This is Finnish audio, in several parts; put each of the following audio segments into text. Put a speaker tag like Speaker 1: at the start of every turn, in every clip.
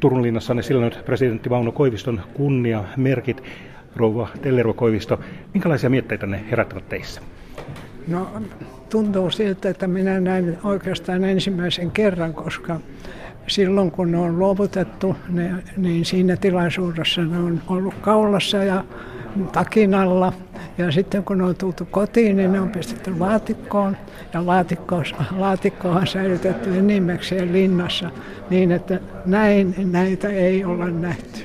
Speaker 1: Turun linnassa ne silloin presidentti Mauno Koiviston kunniamerkit. Rouva Tellervo Koivisto, minkälaisia mietteitä ne herättävät teissä?
Speaker 2: No tuntuu siltä, että minä näin oikeastaan ensimmäisen kerran, koska silloin kun ne on luovutettu, ne, niin siinä tilaisuudessa ne on ollut kaulassa ja takinalla. Ja sitten kun ne on tultu kotiin, niin ne on pistetty laatikkoon. Ja laatikko, laatikko on säilytetty enimmäkseen linnassa niin, että näin näitä ei olla nähty.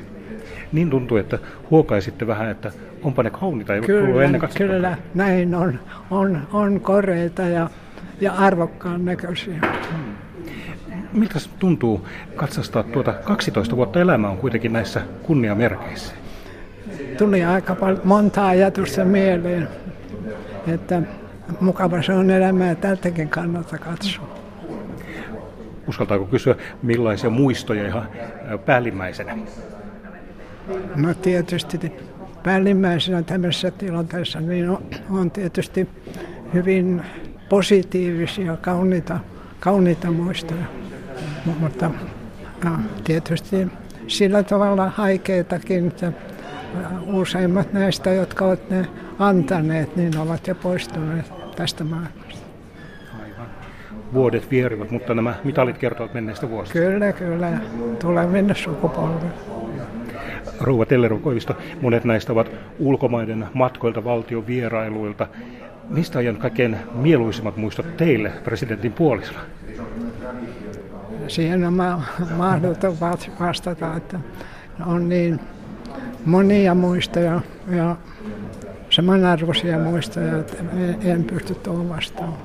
Speaker 1: Niin tuntuu, että huokaisitte vähän, että onpa ne kauniita, ei
Speaker 2: kyllä,
Speaker 1: ennen
Speaker 2: Kyllä, näin on. On, on koreita ja, ja arvokkaan näköisiä. Hmm.
Speaker 1: Miltä tuntuu katsastaa tuota 12 vuotta elämää on kuitenkin näissä kunniamerkeissä?
Speaker 2: Tuli aika paljon, monta ajatusta mieleen, että mukava se on elämää tältäkin kannalta katsoa.
Speaker 1: Uskaltaako kysyä, millaisia muistoja ihan päällimmäisenä?
Speaker 2: No tietysti päällimmäisenä tämmöisessä tilanteessa niin on, on tietysti hyvin positiivisia, kauniita, kauniita muistoja. Mutta no, tietysti sillä tavalla haikeitakin, että useimmat näistä, jotka ovat ne antaneet, niin ovat jo poistuneet tästä maailmasta.
Speaker 1: Aivan. Vuodet vierivat, mutta nämä mitalit kertovat menneistä vuosista.
Speaker 2: Kyllä, kyllä. Tuleville sukupolville.
Speaker 1: Rouva Telleron Koivisto, monet näistä ovat ulkomaiden matkoilta valtion vierailuilta. Mistä on jäänyt kaikkein mieluisimmat muistot teille presidentin puolisella?
Speaker 2: Siihen on mahdoton vastata, että on niin monia muistoja ja samanarvoisia muistoja, että en pysty tuohon vastaamaan.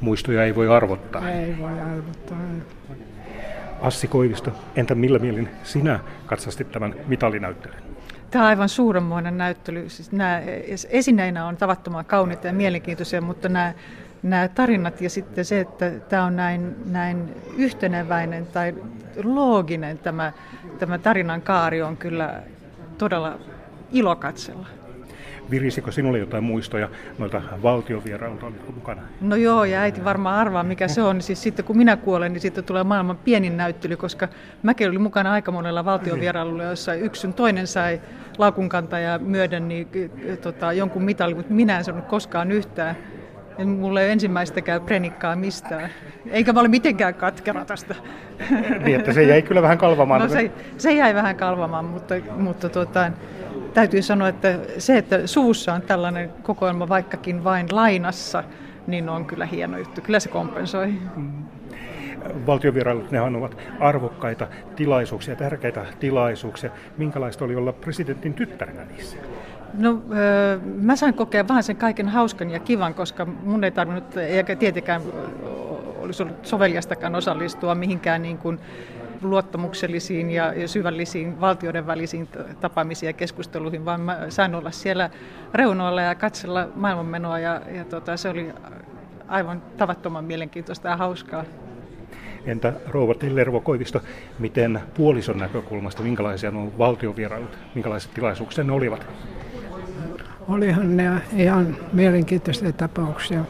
Speaker 1: Muistoja ei voi arvottaa.
Speaker 2: Ei voi arvottaa.
Speaker 1: Assi Koivisto, entä millä mielin sinä katsastit tämän mitalinäyttelyn?
Speaker 3: Tämä on aivan suuremmoinen näyttely. Siis nämä esineinä on tavattoman kauniita ja mielenkiintoisia, mutta nämä, nämä tarinat ja sitten se, että tämä on näin, näin yhteneväinen tai looginen tämä, tämä tarinan kaari on kyllä todella ilo katsella.
Speaker 1: Virisikö sinulle jotain muistoja noilta valtiovierailta, mukana?
Speaker 3: No joo, ja äiti varmaan arvaa, mikä se on. Siis sitten kun minä kuolen, niin sitten tulee maailman pienin näyttely, koska mäkin olin mukana aika monella valtiovierailulla, jossa yksi sun toinen sai laukunkantaja myöden niin, tota, jonkun mitalin, mutta minä en saanut koskaan yhtään. En mulla ei ensimmäistäkään prenikkaa mistään. Eikä mä ole mitenkään katkera tästä.
Speaker 1: Niin, että se jäi kyllä vähän kalvamaan.
Speaker 3: No se, se jäi vähän kalvamaan, mutta, mutta tuota, täytyy sanoa, että se, että suvussa on tällainen kokoelma vaikkakin vain lainassa, niin on kyllä hieno juttu. Kyllä se kompensoi. Mm.
Speaker 1: Valtiovierailut, nehän ovat arvokkaita tilaisuuksia, tärkeitä tilaisuuksia. Minkälaista oli olla presidentin tyttärenä niissä?
Speaker 3: No, mä sain kokea vähän sen kaiken hauskan ja kivan, koska mun ei tarvinnut, eikä tietenkään olisi ollut soveliastakaan osallistua mihinkään niin kuin luottamuksellisiin ja syvällisiin valtioiden välisiin tapaamisiin ja keskusteluihin, vaan mä sain olla siellä reunoilla ja katsella maailmanmenoa ja, ja tota, se oli aivan tavattoman mielenkiintoista ja hauskaa.
Speaker 1: Entä rouva Tillervo Koivisto, miten puolison näkökulmasta, minkälaisia nuo valtiovierailut, minkälaiset tilaisuuksia ne olivat?
Speaker 2: Olihan ne ihan mielenkiintoisia tapauksia.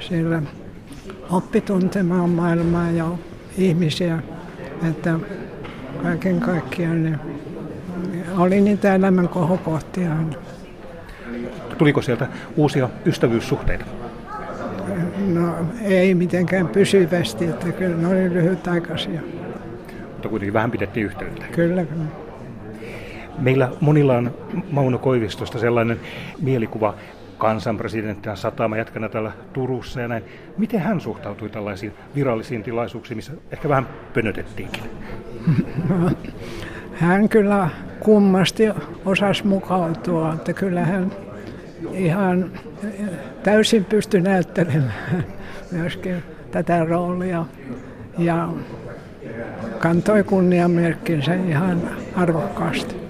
Speaker 2: Siellä oppi tuntemaan maailmaa ja ihmisiä, että kaiken kaikkiaan ne oli niitä elämän kohokohtia.
Speaker 1: Tuliko sieltä uusia ystävyyssuhteita?
Speaker 2: No ei mitenkään pysyvästi, että kyllä ne oli lyhytaikaisia.
Speaker 1: Mutta kuitenkin vähän pidettiin yhteyttä.
Speaker 2: Kyllä, kyllä.
Speaker 1: Meillä monilla on Mauno Koivistosta sellainen mielikuva kansanpresidenttinä satama jatkana täällä Turussa ja näin. Miten hän suhtautui tällaisiin virallisiin tilaisuuksiin, missä ehkä vähän pönötettiinkin?
Speaker 2: Hän kyllä kummasti osasi mukautua, että kyllä hän ihan täysin pystyi näyttelemään myöskin tätä roolia ja kantoi kunniamerkkinsä ihan arvokkaasti.